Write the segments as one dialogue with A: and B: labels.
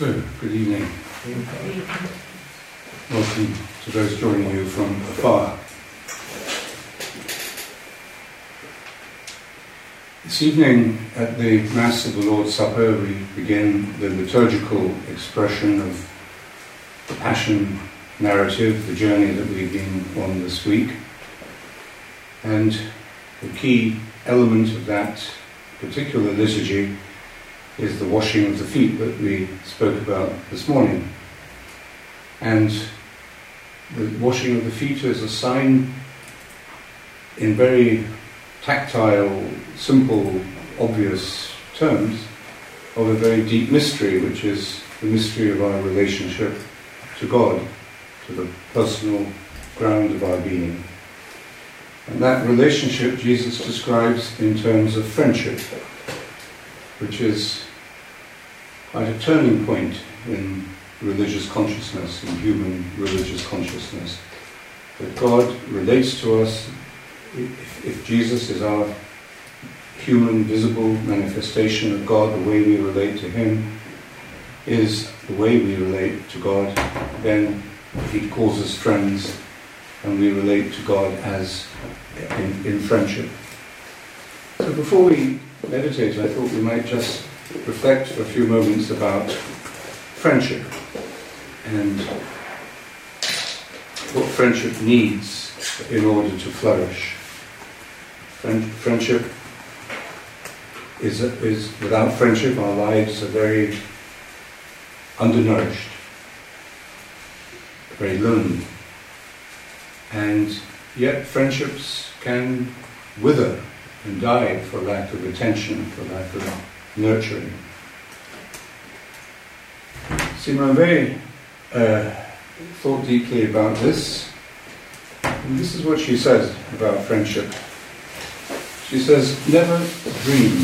A: Good evening. Welcome to those joining you from afar. This evening at the Mass of the Lord's Supper, we begin the liturgical expression of the Passion narrative, the journey that we've been on this week. And the key element of that particular liturgy is the washing of the feet that we spoke about this morning. And the washing of the feet is a sign in very tactile, simple, obvious terms of a very deep mystery, which is the mystery of our relationship to God, to the personal ground of our being. And that relationship Jesus describes in terms of friendship, which is quite a turning point in religious consciousness, in human religious consciousness. That God relates to us, if, if Jesus is our human, visible manifestation of God, the way we relate to Him is the way we relate to God, then He calls us friends and we relate to God as in, in friendship. So before we meditate, I thought we might just reflect for a few moments about friendship and what friendship needs in order to flourish. Friend, friendship is, is, without friendship, our lives are very undernourished, very lonely. And yet, friendships can wither and died for lack of attention, for lack of nurturing. Simone Weil uh, thought deeply about this, and this is what she says about friendship. She says, never dream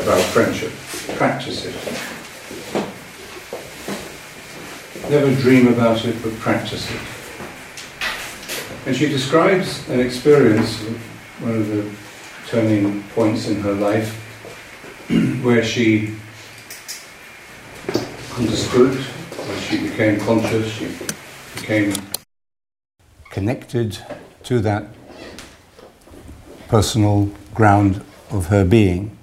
A: about friendship, practice it. Never dream about it, but practice it. And she describes an experience, of one of the turning points in her life, where she understood, where she became conscious, she became connected to that personal ground of her being.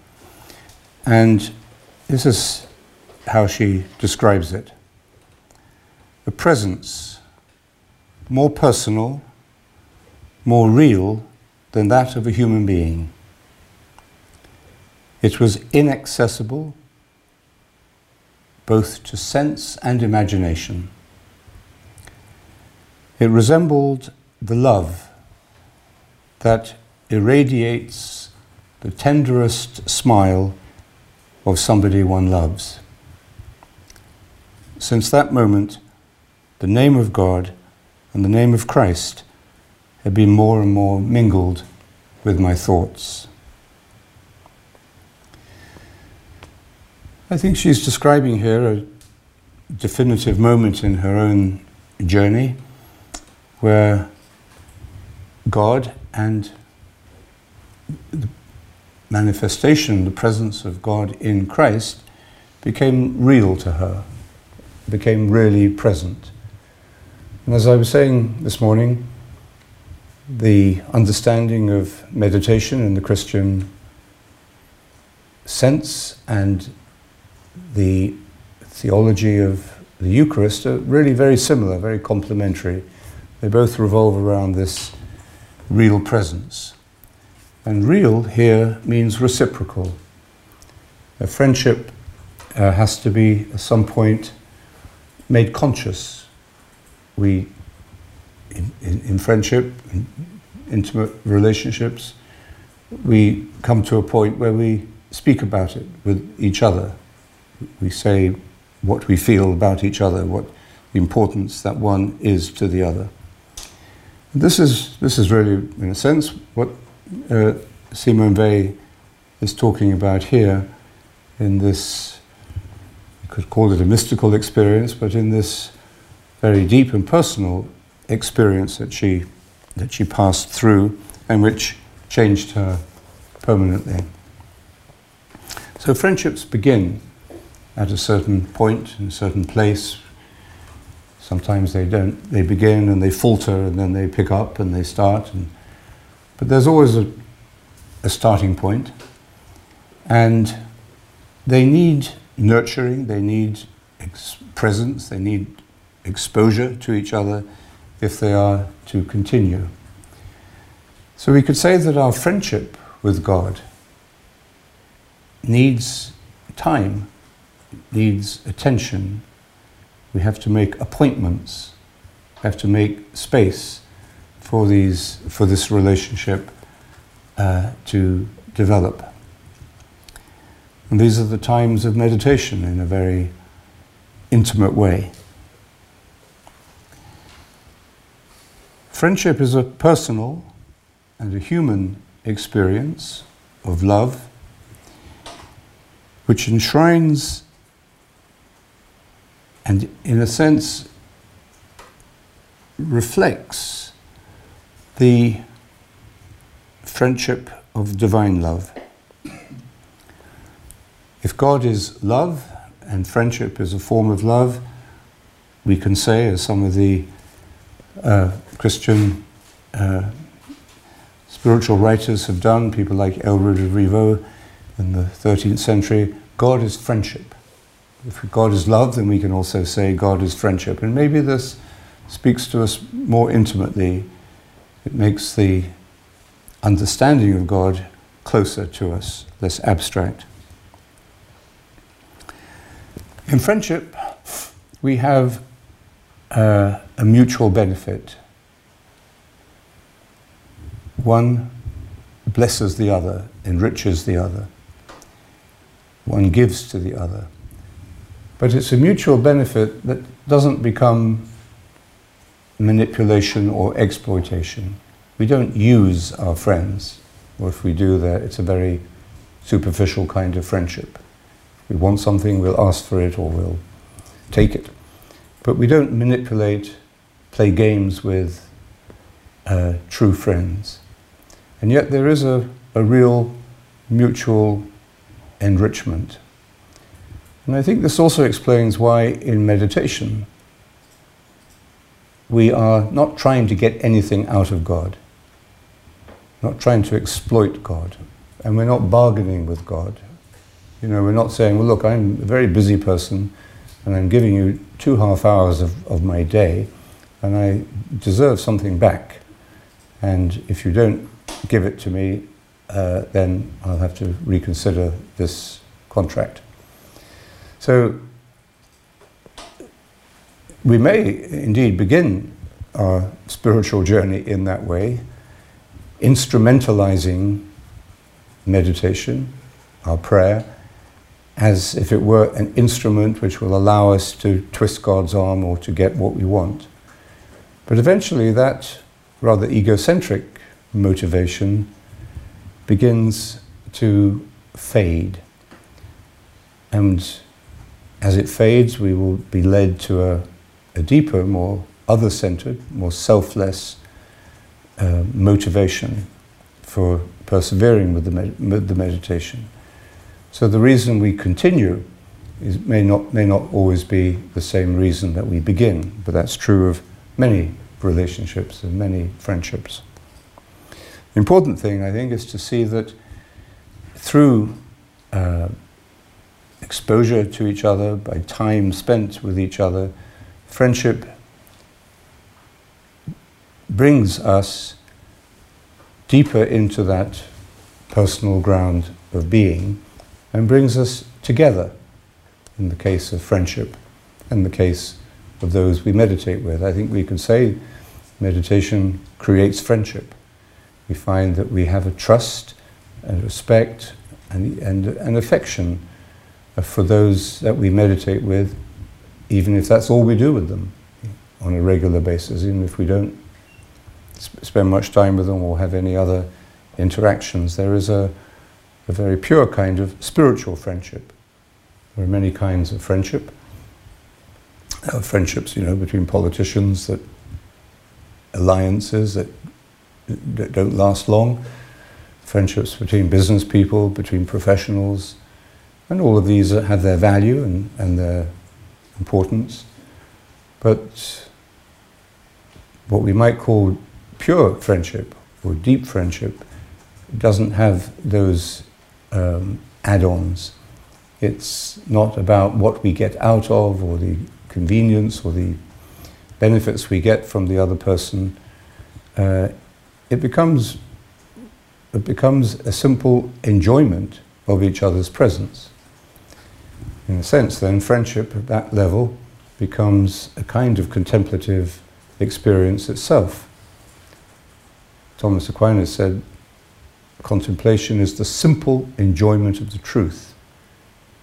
A: And this is how she describes it a presence more personal, more real than that of a human being. It was inaccessible both to sense and imagination. It resembled the love that irradiates the tenderest smile of somebody one loves. Since that moment, the name of God and the name of Christ have been more and more mingled with my thoughts. I think she's describing here a definitive moment in her own journey where God and the manifestation, the presence of God in Christ, became real to her, became really present. And as I was saying this morning, the understanding of meditation in the Christian sense and the theology of the Eucharist are really very similar, very complementary. They both revolve around this real presence. And real here means reciprocal. A friendship uh, has to be at some point made conscious. We, in, in, friendship, in intimate relationships, we come to a point where we speak about it with each other we say what we feel about each other, what the importance that one is to the other. This is, this is really, in a sense, what uh, Simone is talking about here in this, you could call it a mystical experience, but in this very deep and personal experience that she, that she passed through and which changed her permanently. So friendships begin at a certain point, in a certain place. Sometimes they don't, they begin and they falter and then they pick up and they start. And, but there's always a, a starting point. And they need nurturing, they need presence, they need exposure to each other if they are to continue. So we could say that our friendship with God needs time, needs attention. We have to make appointments, we have to make space for these for this relationship uh, to develop. And these are the times of meditation in a very intimate way. Friendship is a personal and a human experience of love which enshrines and, in a sense, reflects the friendship of divine love. If God is love and friendship is a form of love, we can say, as some of the uh, Christian uh, spiritual writers have done, people like Aelred of Rievaulx in the 13th century, God is friendship. If God is love, then we can also say God is friendship. And maybe this speaks to us more intimately. It makes the understanding of God closer to us, less abstract. In friendship, we have uh, a mutual benefit. One blesses the other, enriches the other. One gives to the other. But it's a mutual benefit that doesn't become manipulation or exploitation. We don't use our friends, or if we do that, it's a very superficial kind of friendship we want something, we'll ask for it or we'll take it. But we don't manipulate, play games with uh, true friends. And yet there is a, a real mutual enrichment. And I think this also explains why in meditation we are not trying to get anything out of God, not trying to exploit God, and we're not bargaining with God. You know, we're not saying, well, look, I'm a very busy person and I'm giving you two half hours of, of my day and I deserve something back. And if you don't give it to me, uh, then I'll have to reconsider this contract. So we may indeed begin our spiritual journey in that way, instrumentalizing meditation, our prayer, as if it were an instrument which will allow us to twist God's arm or to get what we want. But eventually, that rather egocentric motivation begins to fade. And as it fades, we will be led to a, a deeper, more other centered, more selfless uh, motivation for persevering with the, med- the meditation. So the reason we continue is, may, not, may not always be the same reason that we begin, but that's true of many relationships and many friendships. Important thing, I think, is to see that through uh, exposure to each other, by time spent with each other, friendship brings us deeper into that personal ground of being and brings us together in the case of friendship, and the case of those we meditate with. I think we can say meditation creates friendship. We find that we have a trust and respect and, and an affection for those that we meditate with, even if that's all we do with them on a regular basis, even if we don't sp- spend much time with them or have any other interactions. There is a, a very pure kind of spiritual friendship. There are many kinds of friendship. Uh, friendships, you know, between politicians that alliances that, that don't last long. Friendships between business people, between professionals. And all of these have their value and, and their importance. But what we might call pure friendship or deep friendship doesn't have those um, add ons. It's not about what we get out of or the convenience or the benefits we get from the other person. Uh, it becomes it becomes a simple enjoyment of each other's presence. In a sense, then, friendship at that level becomes a kind of contemplative experience itself. Thomas Aquinas said, contemplation is the simple enjoyment of the truth.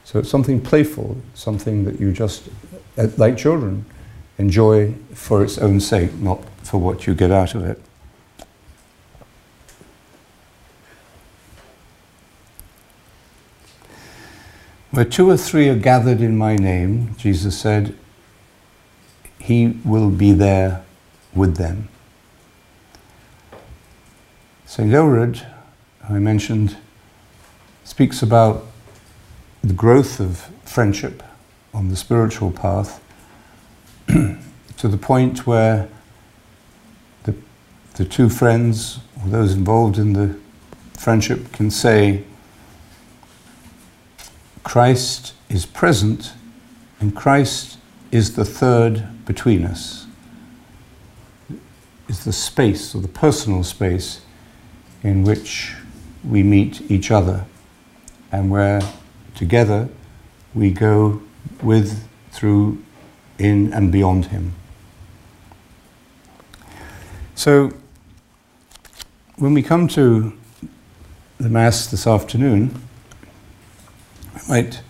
A: So it's something playful, something that you just, uh, like children, enjoy for its own sake, not for what you get out of it. Where two or three are gathered in my name, Jesus said, He will be there with them. St. Aelred, I mentioned, speaks about the growth of friendship on the spiritual path to the point where the, the two friends or those involved in the friendship can say, Christ is present and Christ is the third between us, is the space or the personal space in which we meet each other and where together we go with, through, in, and beyond Him. So, when we come to the Mass this afternoon, might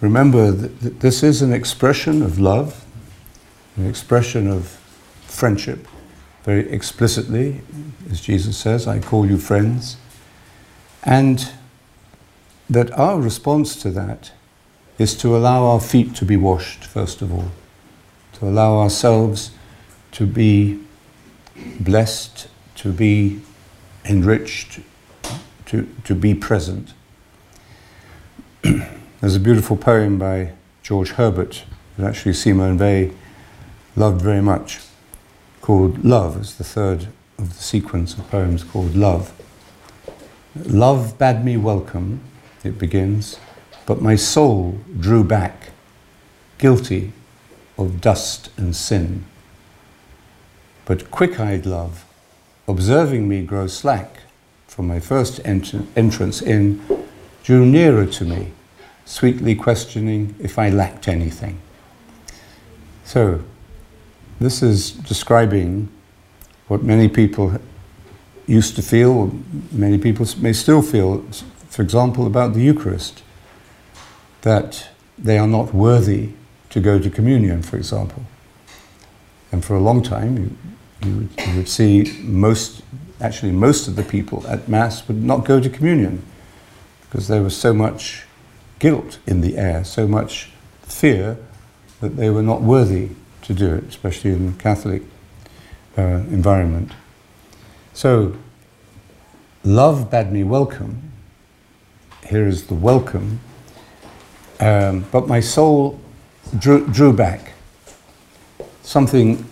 A: remember that this is an expression of love, an expression of friendship, very explicitly, as Jesus says, I call you friends. And that our response to that is to allow our feet to be washed, first of all, to allow ourselves to be blessed, to be enriched, to, to be present. There's a beautiful poem by George Herbert that actually Simone Weil loved very much, called Love. It's the third of the sequence of poems called Love. Love bade me welcome, it begins, but my soul drew back, guilty of dust and sin. But quick eyed love, observing me grow slack from my first ent- entrance in, drew nearer to me, sweetly questioning if I lacked anything. So, this is describing what many people used to feel, many people may still feel, for example, about the Eucharist, that they are not worthy to go to communion, for example. And for a long time, you, you, would, you would see most, actually, most of the people at Mass would not go to communion because there was so much guilt in the air, so much fear that they were not worthy to do it, especially in the Catholic uh, environment. So, love bade me welcome. Here is the welcome. Um, but my soul drew, drew back. Something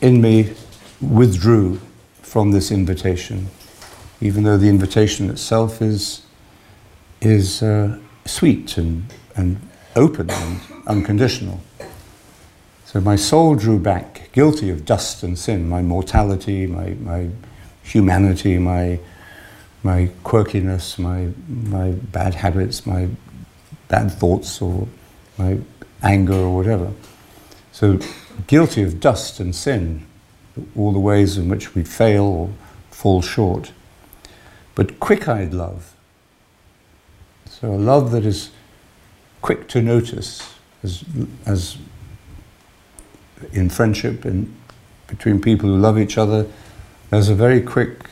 A: in me withdrew from this invitation, even though the invitation itself is, is uh, sweet and, and open and unconditional. So my soul drew back, guilty of dust and sin, my mortality, my, my humanity, my, my quirkiness, my, my bad habits, my bad thoughts, or my anger, or whatever. So guilty of dust and sin, all the ways in which we fail or fall short. But quick eyed love, so a love that is quick to notice, as, as in friendship and between people who love each other, there's a very quick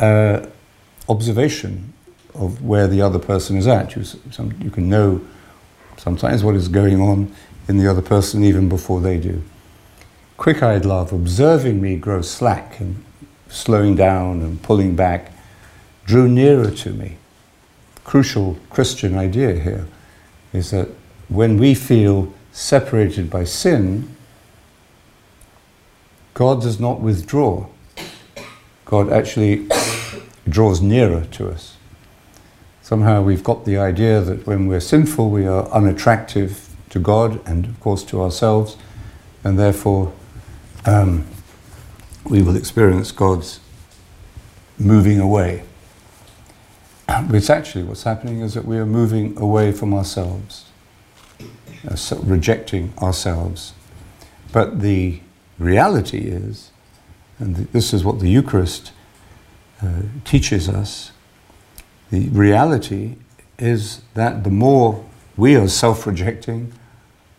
A: uh, observation of where the other person is at. You, some, you can know sometimes what is going on in the other person even before they do. Quick eyed love, observing me grow slack and slowing down and pulling back, drew nearer to me crucial Christian idea here is that when we feel separated by sin, God does not withdraw. God actually draws nearer to us. Somehow we've got the idea that when we're sinful, we are unattractive to God and, of course, to ourselves, and therefore um, we will experience God's moving away. It's actually what's happening is that we are moving away from ourselves, uh, so rejecting ourselves. But the reality is, and this is what the Eucharist uh, teaches us, the reality is that the more we are self rejecting,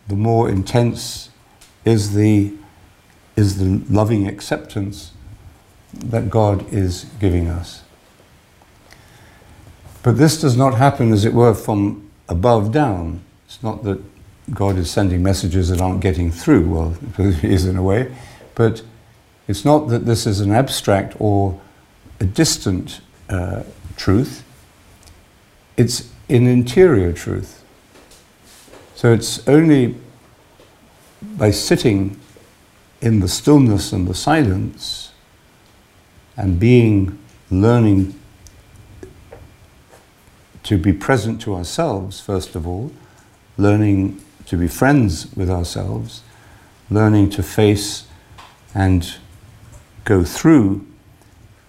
A: the more intense is the, is the loving acceptance that God is giving us. But this does not happen, as it were, from above down. It's not that God is sending messages that aren't getting through. Well, He is in a way. But it's not that this is an abstract or a distant uh, truth. It's an interior truth. So it's only by sitting in the stillness and the silence and being, learning to be present to ourselves, first of all, learning to be friends with ourselves, learning to face and go through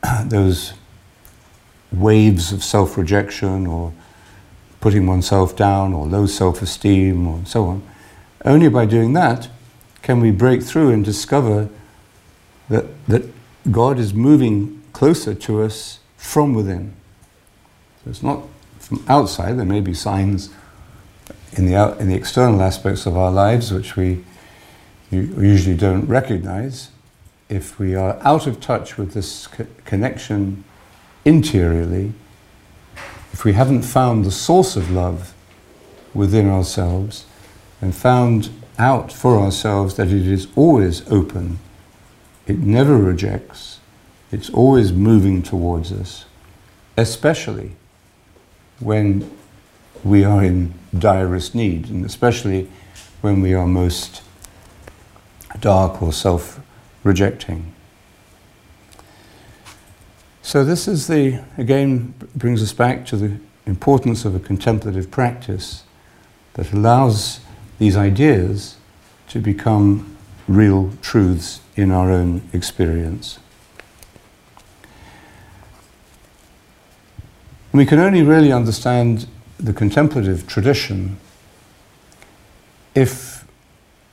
A: those waves of self rejection or putting oneself down or low self esteem or so on. Only by doing that can we break through and discover that, that God is moving closer to us from within. So it's not from outside, there may be signs in the, out, in the external aspects of our lives which we usually don't recognize. If we are out of touch with this co- connection interiorly, if we haven't found the source of love within ourselves and found out for ourselves that it is always open, it never rejects, it's always moving towards us, especially when we are in direst need, and especially when we are most dark or self rejecting. So, this is the, again, brings us back to the importance of a contemplative practice that allows these ideas to become real truths in our own experience. We can only really understand the contemplative tradition if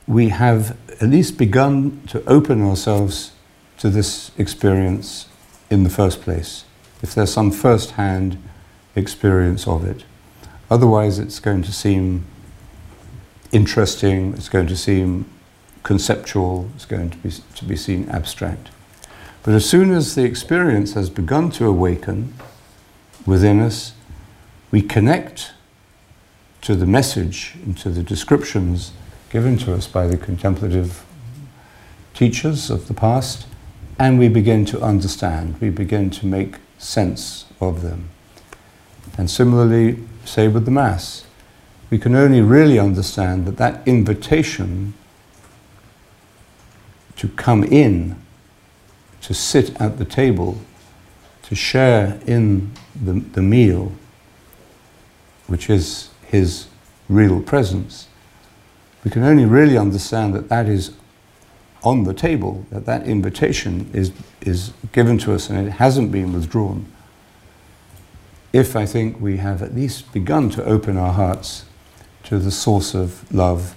A: we have at least begun to open ourselves to this experience in the first place, if there's some first hand experience of it. Otherwise, it's going to seem interesting, it's going to seem conceptual, it's going to be, to be seen abstract. But as soon as the experience has begun to awaken within us, we connect to the message and to the descriptions given to us by the contemplative teachers of the past, and we begin to understand, we begin to make sense of them. And similarly, say with the Mass, we can only really understand that that invitation to come in, to sit at the table, to share in the, the meal, which is his real presence, we can only really understand that that is on the table, that that invitation is, is given to us and it hasn't been withdrawn. If I think we have at least begun to open our hearts to the source of love,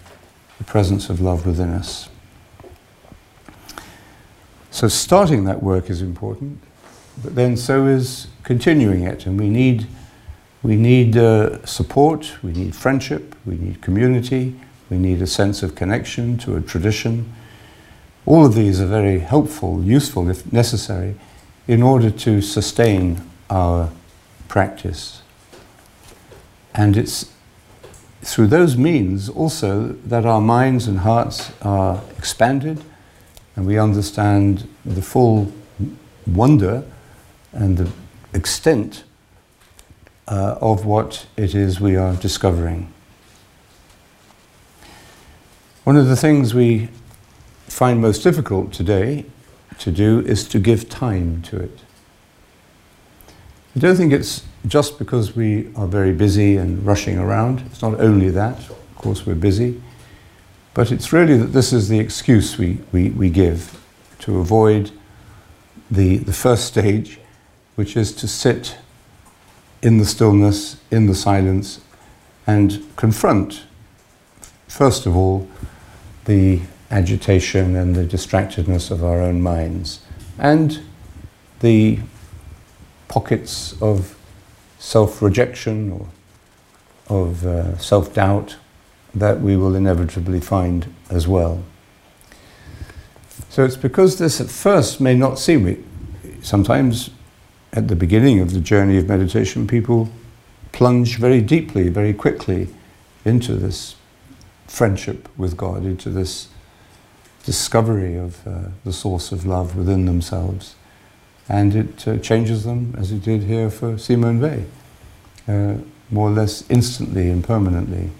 A: the presence of love within us. So, starting that work is important, but then so is continuing it, and we need, we need uh, support, we need friendship, we need community, we need a sense of connection to a tradition. All of these are very helpful, useful, if necessary, in order to sustain our practice. And it's through those means also that our minds and hearts are expanded and we understand the full wonder and the extent uh, of what it is we are discovering. One of the things we find most difficult today to do is to give time to it. I don't think it's just because we are very busy and rushing around. It's not only that, of course, we're busy, but it's really that this is the excuse we, we, we give to avoid the, the first stage, which is to sit in the stillness, in the silence, and confront, first of all, the agitation and the distractedness of our own minds, and the pockets of self rejection or of uh, self doubt that we will inevitably find as well. So it's because this at first may not seem. Sometimes at the beginning of the journey of meditation, people plunge very deeply, very quickly into this friendship with God, into this discovery of uh, the source of love within themselves. And it uh, changes them, as it did here for Simone Weil, uh, more or less instantly and permanently.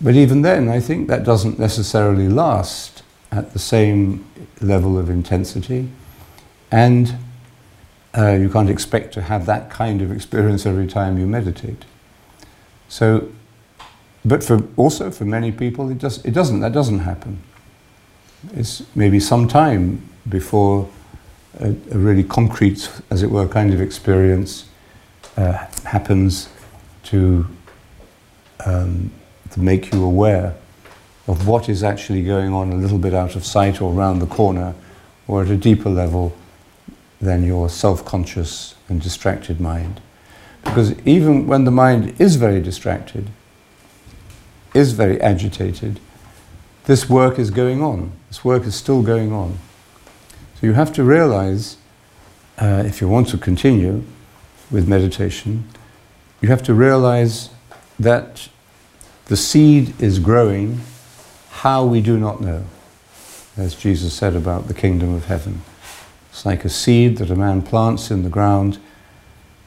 A: But even then, I think that doesn't necessarily last at the same level of intensity. And uh, you can't expect to have that kind of experience every time you meditate. So, but for also for many people, it, just, it doesn't, that doesn't happen. It's maybe some time before a, a really concrete, as it were, kind of experience uh, happens to um, to make you aware of what is actually going on a little bit out of sight or around the corner or at a deeper level than your self conscious and distracted mind. Because even when the mind is very distracted, is very agitated, this work is going on. This work is still going on. So you have to realize, uh, if you want to continue with meditation, you have to realize that the seed is growing, how we do not know. As Jesus said about the kingdom of heaven. It's like a seed that a man plants in the ground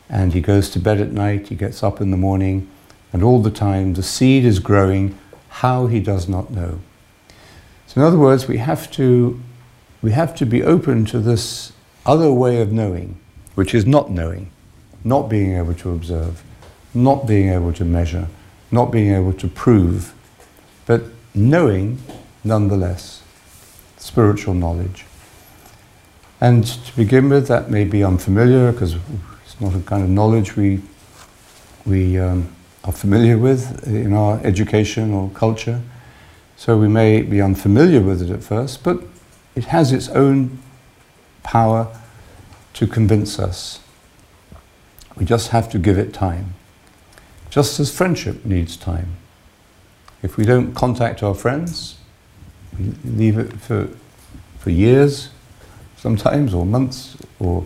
A: and he goes to bed at night, he gets up in the morning, and all the time the seed is growing, how he does not know. So, in other words, we have to, we have to be open to this other way of knowing, which is not knowing, not being able to observe, not being able to measure not being able to prove, but knowing nonetheless, spiritual knowledge. And to begin with, that may be unfamiliar because it's not a kind of knowledge we, we um, are familiar with in our education or culture. So we may be unfamiliar with it at first, but it has its own power to convince us. We just have to give it time. Just as friendship needs time. If we don't contact our friends, we leave it for, for years sometimes, or months, or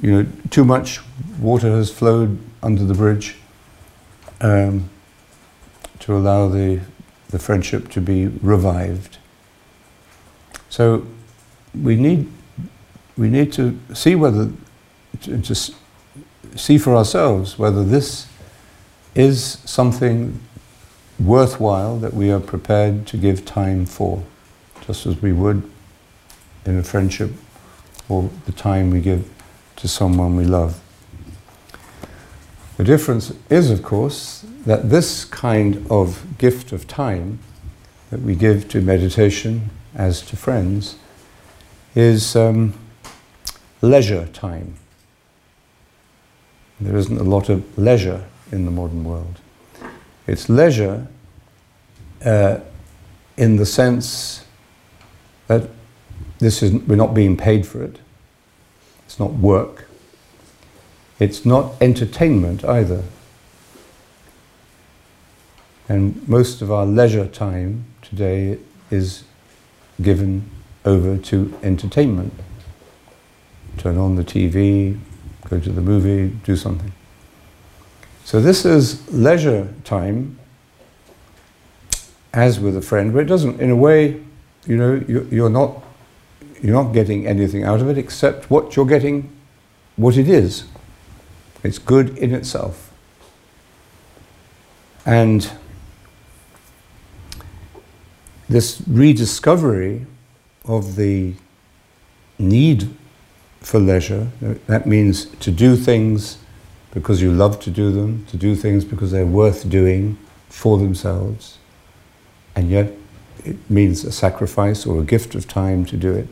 A: you know, too much water has flowed under the bridge um, to allow the, the friendship to be revived. So we need, we need to see whether, to, to see for ourselves whether this is something worthwhile that we are prepared to give time for, just as we would in a friendship or the time we give to someone we love. The difference is, of course, that this kind of gift of time that we give to meditation as to friends is um, leisure time. There isn't a lot of leisure in the modern world. It's leisure uh, in the sense that this is, we're not being paid for it. It's not work. It's not entertainment either. And most of our leisure time today is given over to entertainment. Turn on the TV, go to the movie, do something. So this is leisure time, as with a friend, but it doesn't, in a way, you know, you're not, you're not getting anything out of it except what you're getting, what it is. It's good in itself. And this rediscovery of the need for leisure, that means to do things because you love to do them, to do things because they're worth doing for themselves, and yet it means a sacrifice or a gift of time to do it.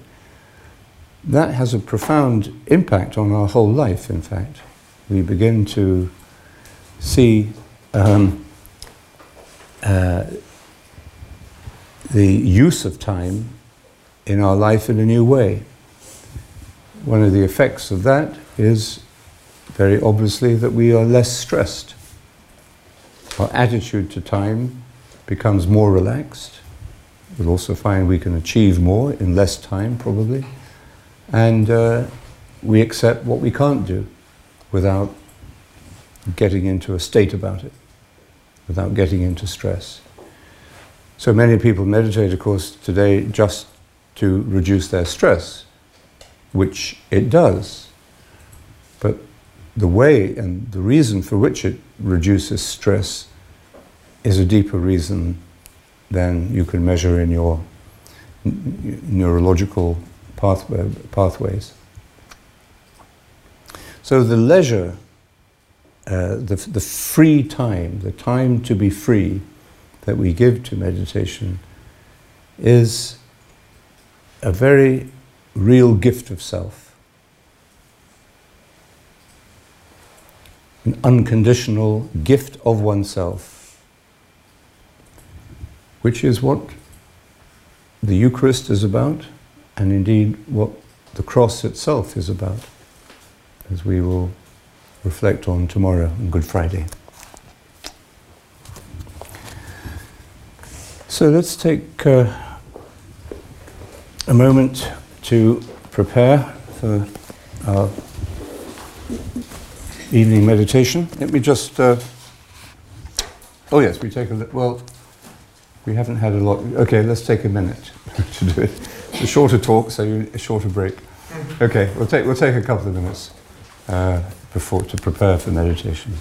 A: That has a profound impact on our whole life, in fact. We begin to see um, uh, the use of time in our life in a new way. One of the effects of that is very obviously that we are less stressed. Our attitude to time becomes more relaxed. We'll also find we can achieve more in less time, probably. And uh, we accept what we can't do without getting into a state about it, without getting into stress. So many people meditate, of course, today just to reduce their stress, which it does. But the way and the reason for which it reduces stress is a deeper reason than you can measure in your neurological pathway, pathways. So the leisure, uh, the, the free time, the time to be free that we give to meditation is a very real gift of self. An unconditional gift of oneself, which is what the Eucharist is about, and indeed what the cross itself is about, as we will reflect on tomorrow on Good Friday. So let's take uh, a moment to prepare for our evening meditation. Let me just. Uh, oh, yes, we take a. Well, we haven't had a lot. Okay, let's take a minute to do it. A shorter talk, so you, a shorter break. Mm-hmm. Okay, we'll take, we'll take a couple of minutes uh, before to prepare for meditation.